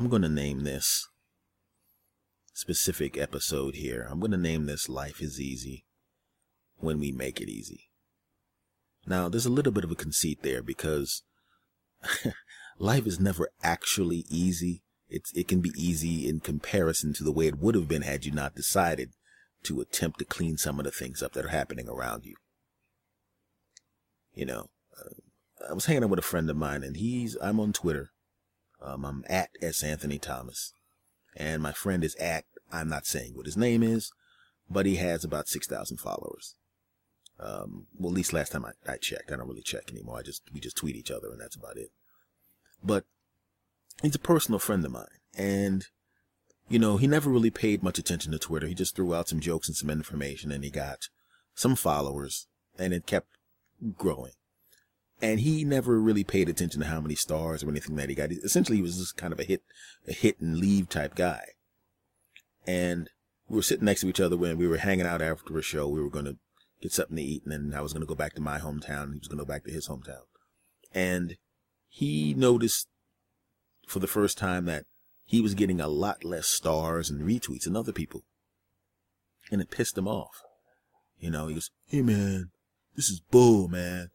I'm going to name this specific episode here. I'm going to name this Life is Easy when we make it easy. Now, there's a little bit of a conceit there because life is never actually easy. It's, it can be easy in comparison to the way it would have been had you not decided to attempt to clean some of the things up that are happening around you. You know, uh, I was hanging out with a friend of mine and he's, I'm on Twitter. Um, I'm at S. Anthony Thomas and my friend is at, I'm not saying what his name is, but he has about 6,000 followers. Um, well, at least last time I, I checked, I don't really check anymore. I just, we just tweet each other and that's about it. But he's a personal friend of mine and you know, he never really paid much attention to Twitter. He just threw out some jokes and some information and he got some followers and it kept growing. And he never really paid attention to how many stars or anything that he got. Essentially, he was just kind of a hit, a hit and leave type guy. And we were sitting next to each other when we were hanging out after a show. We were going to get something to eat and then I was going to go back to my hometown and he was going to go back to his hometown. And he noticed for the first time that he was getting a lot less stars and retweets than other people. And it pissed him off. You know, he goes, Hey man, this is bull, man.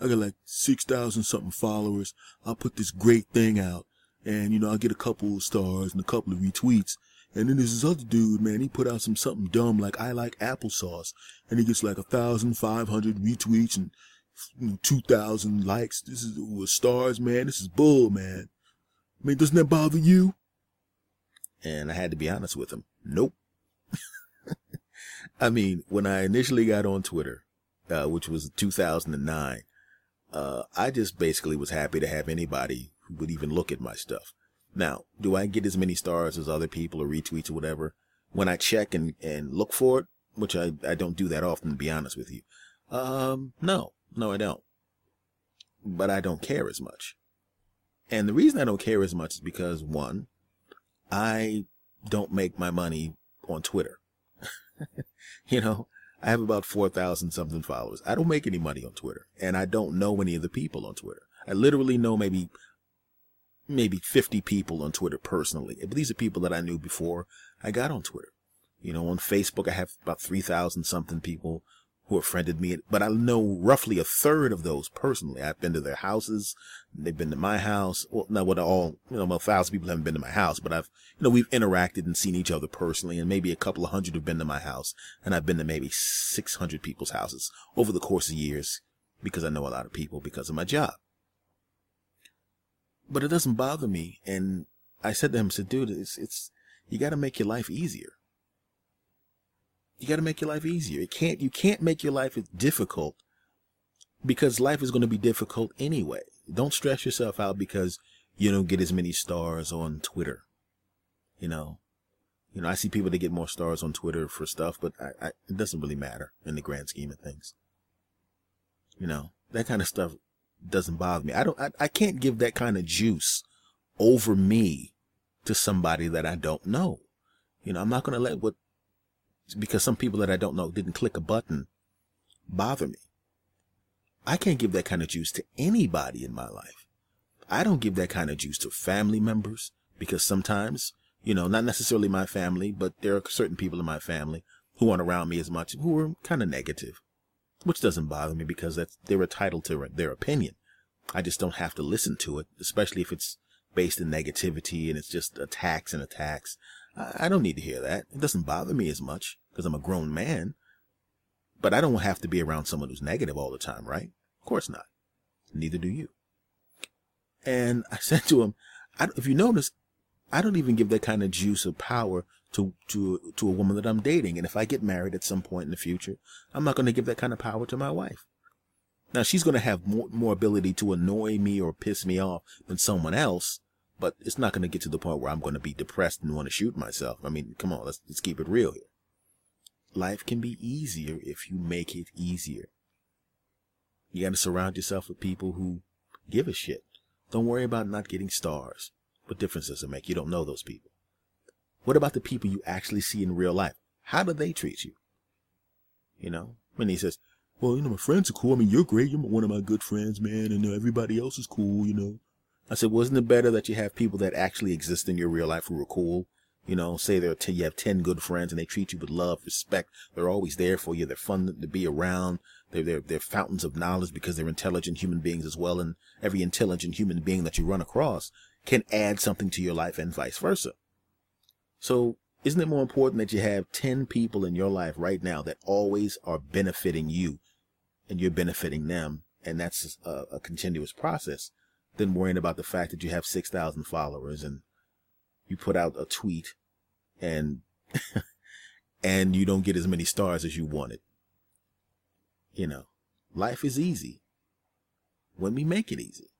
I got like 6,000 something followers. I'll put this great thing out and, you know, I'll get a couple of stars and a couple of retweets. And then there's this other dude, man, he put out some something dumb like I like applesauce and he gets like a thousand five hundred retweets and 2,000 likes. This is with stars, man. This is bull, man. I mean, doesn't that bother you? And I had to be honest with him. Nope. I mean, when I initially got on Twitter, uh, which was 2009, uh, I just basically was happy to have anybody who would even look at my stuff. Now, do I get as many stars as other people or retweets or whatever? When I check and, and look for it, which I, I don't do that often, to be honest with you. Um, no, no, I don't. But I don't care as much. And the reason I don't care as much is because one, I don't make my money on Twitter. you know, I have about 4,000 something followers. I don't make any money on Twitter and I don't know any of the people on Twitter. I literally know maybe, maybe 50 people on Twitter personally. But these are people that I knew before I got on Twitter. You know, on Facebook, I have about 3,000 something people who have friended me, but I know roughly a third of those personally. I've been to their houses. They've been to my house. Well, not what all, you know, a thousand people haven't been to my house, but I've, you know, we've interacted and seen each other personally and maybe a couple of hundred have been to my house and I've been to maybe 600 people's houses over the course of years because I know a lot of people because of my job. But it doesn't bother me. And I said to him, I said, dude, it's, it's, you got to make your life easier. You got to make your life easier. It can't, you can't make your life difficult because life is going to be difficult anyway. Don't stress yourself out because you don't get as many stars on Twitter. You know, you know, I see people that get more stars on Twitter for stuff, but I, I, it doesn't really matter in the grand scheme of things. You know, that kind of stuff doesn't bother me. I don't, I, I can't give that kind of juice over me to somebody that I don't know. You know, I'm not going to let what because some people that I don't know didn't click a button bother me. I can't give that kind of juice to anybody in my life. I don't give that kind of juice to family members because sometimes, you know, not necessarily my family, but there are certain people in my family who aren't around me as much who are kind of negative, which doesn't bother me because that's, they're entitled to their opinion. I just don't have to listen to it, especially if it's based in negativity and it's just attacks and attacks. I don't need to hear that. It doesn't bother me as much because I'm a grown man. But I don't have to be around someone who's negative all the time, right? Of course not. Neither do you. And I said to him, if you notice, I don't even give that kind of juice of power to, to, to a woman that I'm dating. And if I get married at some point in the future, I'm not going to give that kind of power to my wife. Now she's going to have more, more ability to annoy me or piss me off than someone else but it's not going to get to the point where I'm going to be depressed and want to shoot myself. I mean, come on, let's, let's keep it real here. Life can be easier if you make it easier. You got to surround yourself with people who give a shit. Don't worry about not getting stars. What difference does it make? You don't know those people. What about the people you actually see in real life? How do they treat you? You know, when he says, well, you know, my friends are cool. I mean, you're great. You're one of my good friends, man. And everybody else is cool, you know I said, wasn't it better that you have people that actually exist in your real life who are cool? You know, say there you have 10 good friends and they treat you with love, respect. They're always there for you. They're fun to be around. They're, they're, they're fountains of knowledge because they're intelligent human beings as well. And every intelligent human being that you run across can add something to your life and vice versa. So isn't it more important that you have 10 people in your life right now that always are benefiting you and you're benefiting them? And that's a, a continuous process than worrying about the fact that you have 6,000 followers and you put out a tweet and and you don't get as many stars as you wanted. You know, life is easy when we make it easy.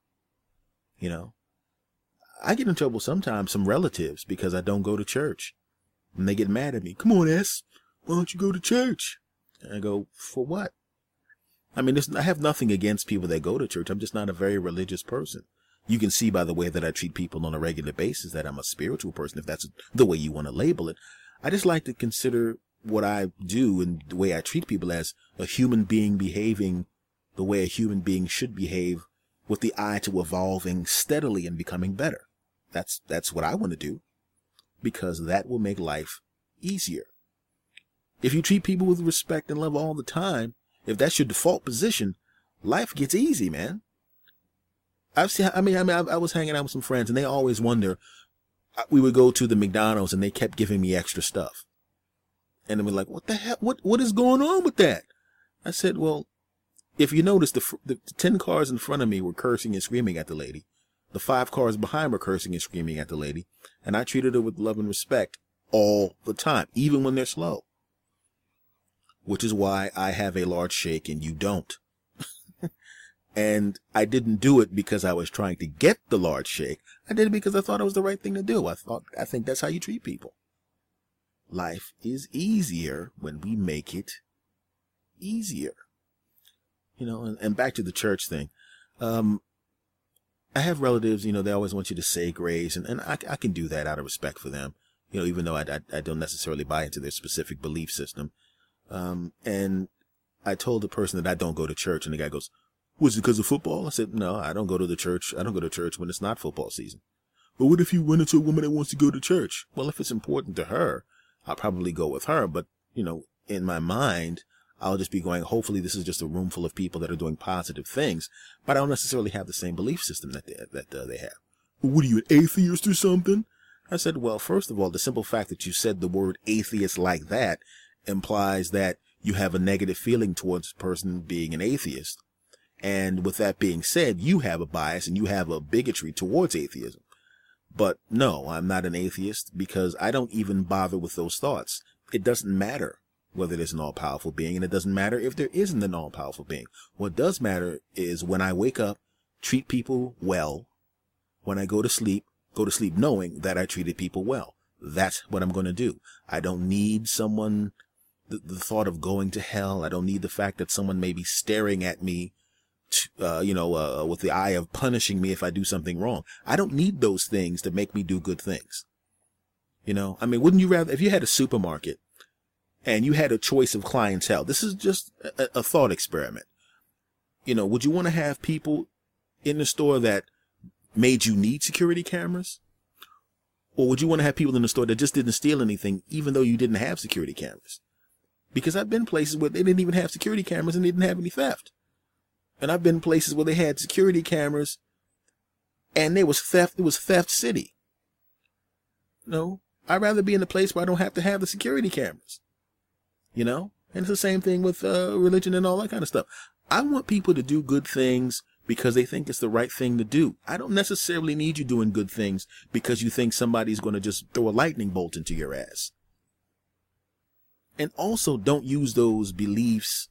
You know, I get in trouble sometimes, some relatives, because I don't go to church. And they get mad at me. Come on, S. Why don't you go to church? And I go, for what? I mean, I have nothing against people that go to church. I'm just not a very religious person. You can see by the way that I treat people on a regular basis that I'm a spiritual person, if that's the way you want to label it. I just like to consider what I do and the way I treat people as a human being behaving the way a human being should behave with the eye to evolving steadily and becoming better. That's, that's what I want to do because that will make life easier. If you treat people with respect and love all the time, if that's your default position, life gets easy, man. I've seen. I mean, I mean, I, was hanging out with some friends, and they always wonder. We would go to the McDonald's, and they kept giving me extra stuff, and they were like, "What the hell? What what is going on with that?" I said, "Well, if you notice, the, the, the ten cars in front of me were cursing and screaming at the lady. The five cars behind were cursing and screaming at the lady, and I treated her with love and respect all the time, even when they're slow. Which is why I have a large shake and you don't. And I didn't do it because I was trying to get the large shake. I did it because I thought it was the right thing to do. I thought, I think that's how you treat people. Life is easier when we make it easier. You know, and, and back to the church thing. Um, I have relatives, you know, they always want you to say grace, and, and I, I can do that out of respect for them, you know, even though I, I, I don't necessarily buy into their specific belief system. Um, and I told the person that I don't go to church, and the guy goes, was it because of football? I said, no, I don't go to the church. I don't go to church when it's not football season. But what if you went into a woman that wants to go to church? Well, if it's important to her, I'll probably go with her. But, you know, in my mind, I'll just be going, hopefully this is just a room full of people that are doing positive things, but I don't necessarily have the same belief system that they, that uh, they have. What are you, an atheist or something? I said, well, first of all, the simple fact that you said the word atheist like that implies that you have a negative feeling towards a person being an atheist. And with that being said, you have a bias and you have a bigotry towards atheism. But no, I'm not an atheist because I don't even bother with those thoughts. It doesn't matter whether there's an all powerful being and it doesn't matter if there isn't an all powerful being. What does matter is when I wake up, treat people well. When I go to sleep, go to sleep knowing that I treated people well. That's what I'm going to do. I don't need someone, the, the thought of going to hell. I don't need the fact that someone may be staring at me uh, you know, uh, with the eye of punishing me if I do something wrong. I don't need those things to make me do good things. You know, I mean, wouldn't you rather, if you had a supermarket and you had a choice of clientele, this is just a, a thought experiment. You know, would you want to have people in the store that made you need security cameras? Or would you want to have people in the store that just didn't steal anything, even though you didn't have security cameras? Because I've been places where they didn't even have security cameras and they didn't have any theft. And I've been places where they had security cameras and there was theft. It was theft city. no, I'd rather be in a place where I don't have to have the security cameras. You know? And it's the same thing with uh, religion and all that kind of stuff. I want people to do good things because they think it's the right thing to do. I don't necessarily need you doing good things because you think somebody's going to just throw a lightning bolt into your ass. And also don't use those beliefs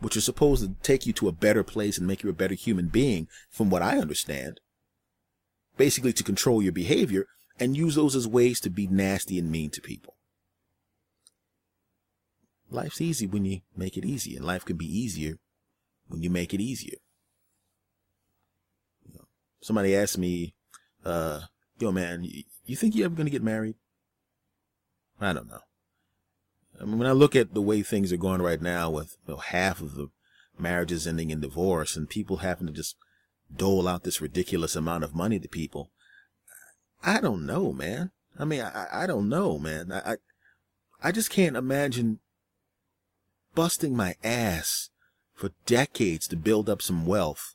which are supposed to take you to a better place and make you a better human being, from what I understand. Basically, to control your behavior and use those as ways to be nasty and mean to people. Life's easy when you make it easy, and life can be easier when you make it easier. You know, somebody asked me, uh, yo man, you think you're ever to get married? I don't know. I mean, when I look at the way things are going right now with you know, half of the marriages ending in divorce and people having to just dole out this ridiculous amount of money to people. I don't know, man. I mean, I, I don't know, man. I, I, I just can't imagine busting my ass for decades to build up some wealth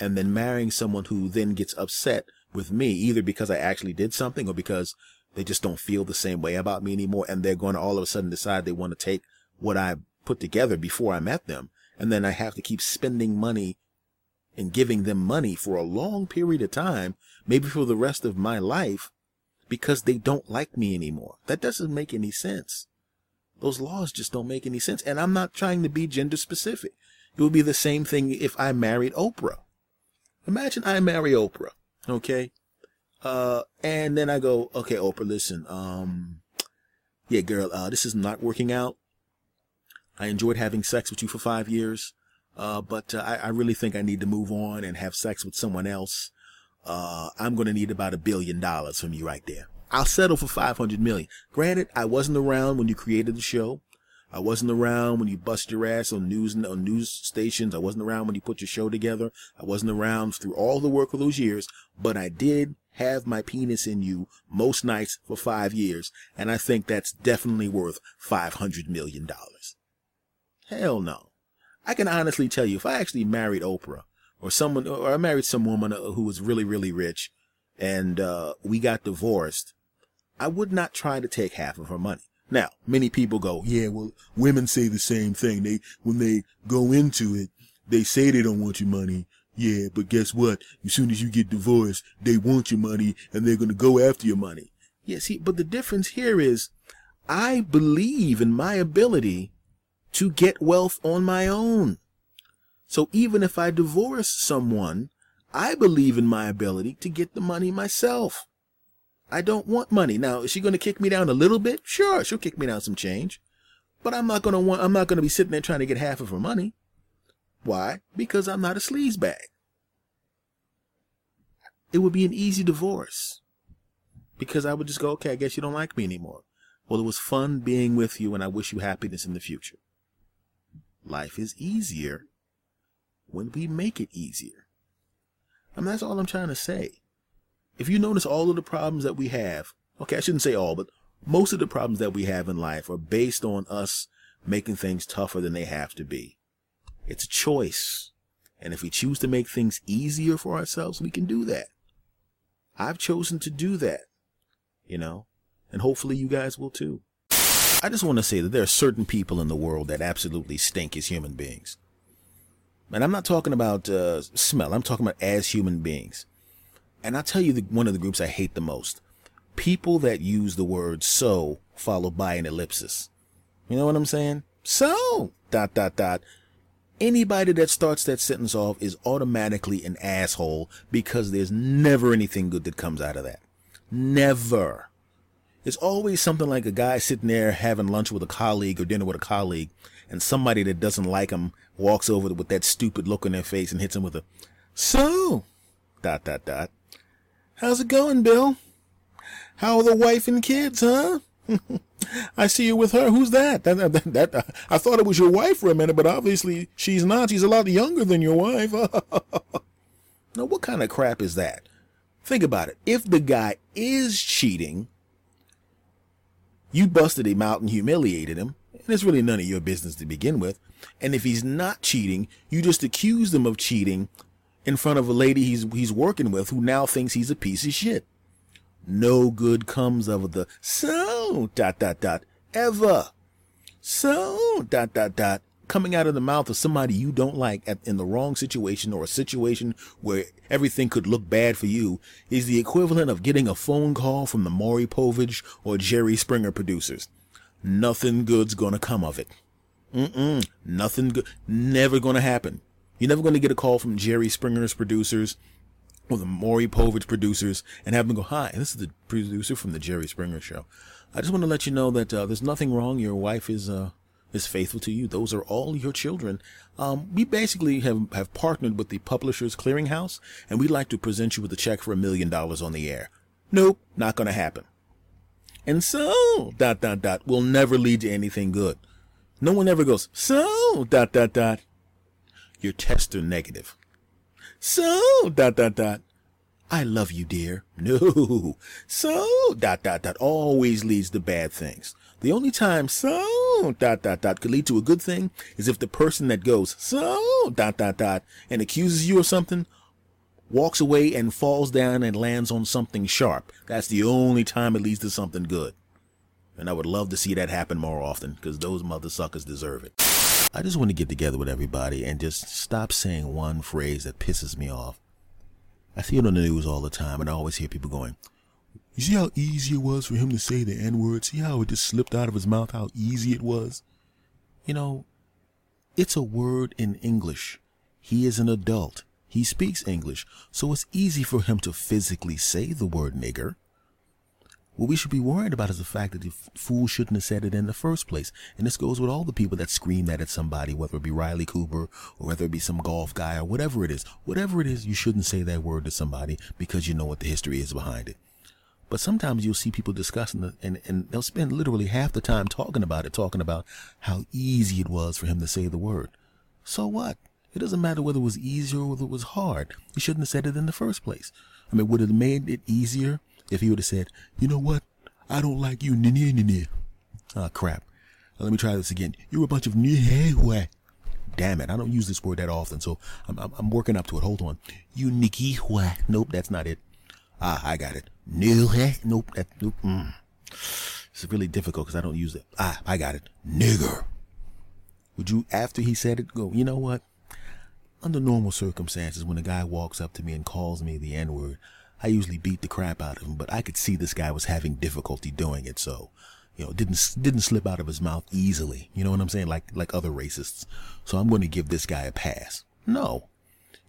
and then marrying someone who then gets upset with me, either because I actually did something or because they just don't feel the same way about me anymore. And they're going to all of a sudden decide they want to take what I put together before I met them. And then I have to keep spending money and giving them money for a long period of time, maybe for the rest of my life, because they don't like me anymore. That doesn't make any sense. Those laws just don't make any sense. And I'm not trying to be gender specific. It would be the same thing if I married Oprah. Imagine I marry Oprah, okay? Uh, and then I go, okay, Oprah, listen, um, yeah, girl, uh, this is not working out. I enjoyed having sex with you for five years. Uh, but uh, I, I, really think I need to move on and have sex with someone else. Uh, I'm going to need about a billion dollars from you right there. I'll settle for 500 million. Granted, I wasn't around when you created the show. I wasn't around when you bust your ass on news on news stations. I wasn't around when you put your show together. I wasn't around through all the work of those years, but I did have my penis in you most nights for five years, and I think that's definitely worth five hundred million dollars. Hell no. I can honestly tell you, if I actually married Oprah or someone, or I married some woman who was really, really rich, and uh, we got divorced, I would not try to take half of her money. Now, many people go, yeah, well, women say the same thing. They, when they go into it, they say they don't want your money. Yeah, but guess what? As soon as you get divorced, they want your money and they're going to go after your money. Yeah, see, but the difference here is I believe in my ability to get wealth on my own. So even if I divorce someone, I believe in my ability to get the money myself. I don't want money. Now, is she going to kick me down a little bit? Sure, she'll kick me down some change. But I'm not going to want, I'm not going to be sitting there trying to get half of her money. Why? Because I'm not a sleaze bag. It would be an easy divorce. Because I would just go, okay, I guess you don't like me anymore. Well, it was fun being with you and I wish you happiness in the future. Life is easier when we make it easier. I mean, that's all I'm trying to say if you notice all of the problems that we have, okay, I shouldn't say all, but most of the problems that we have in life are based on us making things tougher than they have to be. It's a choice. And if we choose to make things easier for ourselves, we can do that. I've chosen to do that, you know, and hopefully you guys will too. I just want to say that there are certain people in the world that absolutely stink as human beings. And I'm not talking about uh, smell, I'm talking about as human beings and I'll tell you the, one of the groups I hate the most people that use the word so followed by an ellipsis. You know what I'm saying? So, dot, dot, dot. Anybody that starts that sentence off is automatically an asshole because there's never anything good that comes out of that. Never. It's always something like a guy sitting there having lunch with a colleague or dinner with a colleague, and somebody that doesn't like him walks over with that stupid look on their face and hits him with a, so, dot, dot, dot. How's it going, Bill? How are the wife and kids, huh? I see you with her. Who's that? That, that, that, that? I thought it was your wife for a minute, but obviously she's not. She's a lot younger than your wife. now, what kind of crap is that? Think about it. If the guy is cheating, you busted him out and humiliated him, and it's really none of your business to begin with. And if he's not cheating, you just accused him of cheating in front of a lady he's he's working with who now thinks he's a piece of shit. No good comes of the so dot dot dot ever. So dot dot dot coming out of the mouth of somebody you don't like at, in the wrong situation or a situation where everything could look bad for you is the equivalent of getting a phone call from the Maury Povich or Jerry Springer producers. Nothing good's gonna come of it. Mm-mm. Nothing good. Never gonna happen. You're never going to get a call from Jerry Springer's producers or the Maury Povich producers and have them go, hi, this is the producer from the Jerry Springer show. I just want to let you know that uh, there's nothing wrong. Your wife is uh, is faithful to you. Those are all your children. Um, we basically have, have partnered with the Publishers Clearinghouse, and we'd like to present you with a check for a million dollars on the air. Nope, not going to happen. And so, dot, dot, dot, will never lead to anything good. No one ever goes, so, dot, dot, dot your tests are negative. So, dot, dot, dot. I love you, dear. No. So, dot, dot, dot always leads to bad things. The only time so, dot, dot, dot could lead to a good thing is if the person that goes so, dot, dot, dot and accuses you of something walks away and falls down and lands on something sharp. That's the only time it leads to something good. And I would love to see that happen more often because those mother suckers deserve it. I just want to get together with everybody and just stop saying one phrase that pisses me off. I see it on the news all the time and I always hear people going, You see how easy it was for him to say the N word? See how it just slipped out of his mouth, how easy it was? You know, it's a word in English. He is an adult. He speaks English, so it's easy for him to physically say the word nigger. What we should be worried about is the fact that the fool shouldn't have said it in the first place. And this goes with all the people that scream that at somebody, whether it be Riley Cooper or whether it be some golf guy or whatever it is. Whatever it is, you shouldn't say that word to somebody because you know what the history is behind it. But sometimes you'll see people discussing it and, and they'll spend literally half the time talking about it, talking about how easy it was for him to say the word. So what? It doesn't matter whether it was easy or whether it was hard. He shouldn't have said it in the first place. I mean, would it have made it easier if he would have said, you know what? I don't like you. Nini, nini. Ah, crap. Now, let me try this again. You're a bunch of nihehwe. Damn it. I don't use this word that often, so I'm, I'm, I'm working up to it. Hold on. You nikihwe. Nope, that's not it. Ah, I got it. Nilhe. Nope, that, nope. Mm. It's really difficult because I don't use it. Ah, I got it. Nigger. Would you, after he said it, go, you know what? Under normal circumstances, when a guy walks up to me and calls me the N word, I usually beat the crap out of him, but I could see this guy was having difficulty doing it, so you know, didn't didn't slip out of his mouth easily. You know what I'm saying? Like like other racists. So I'm going to give this guy a pass. No,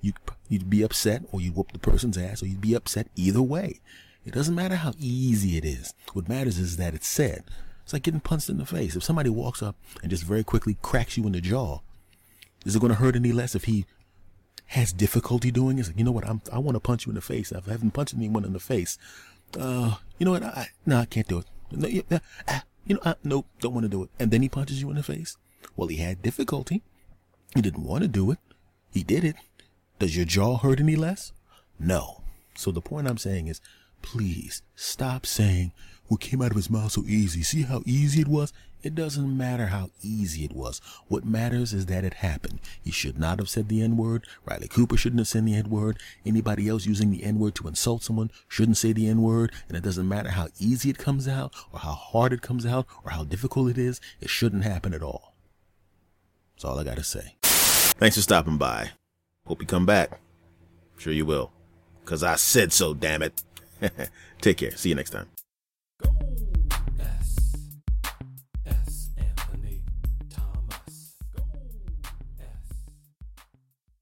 you you'd be upset, or you'd whoop the person's ass, or you'd be upset either way. It doesn't matter how easy it is. What matters is that it's said. It's like getting punched in the face. If somebody walks up and just very quickly cracks you in the jaw, is it going to hurt any less if he has difficulty doing it. you know what? I'm, I want to punch you in the face. I haven't punched anyone in the face. Uh, you know what? I, no, I can't do it. No, yeah, uh, you know, uh, nope, don't want to do it. And then he punches you in the face. Well, he had difficulty. He didn't want to do it. He did it. Does your jaw hurt any less? No. So the point I'm saying is, please stop saying what came out of his mouth so easy. See how easy it was? It doesn't matter how easy it was. What matters is that it happened. He should not have said the N word. Riley Cooper shouldn't have said the N word. Anybody else using the N word to insult someone shouldn't say the N word. And it doesn't matter how easy it comes out or how hard it comes out or how difficult it is. It shouldn't happen at all. That's all I got to say. Thanks for stopping by. Hope you come back. Sure you will. Cause I said so, damn it. Take care. See you next time.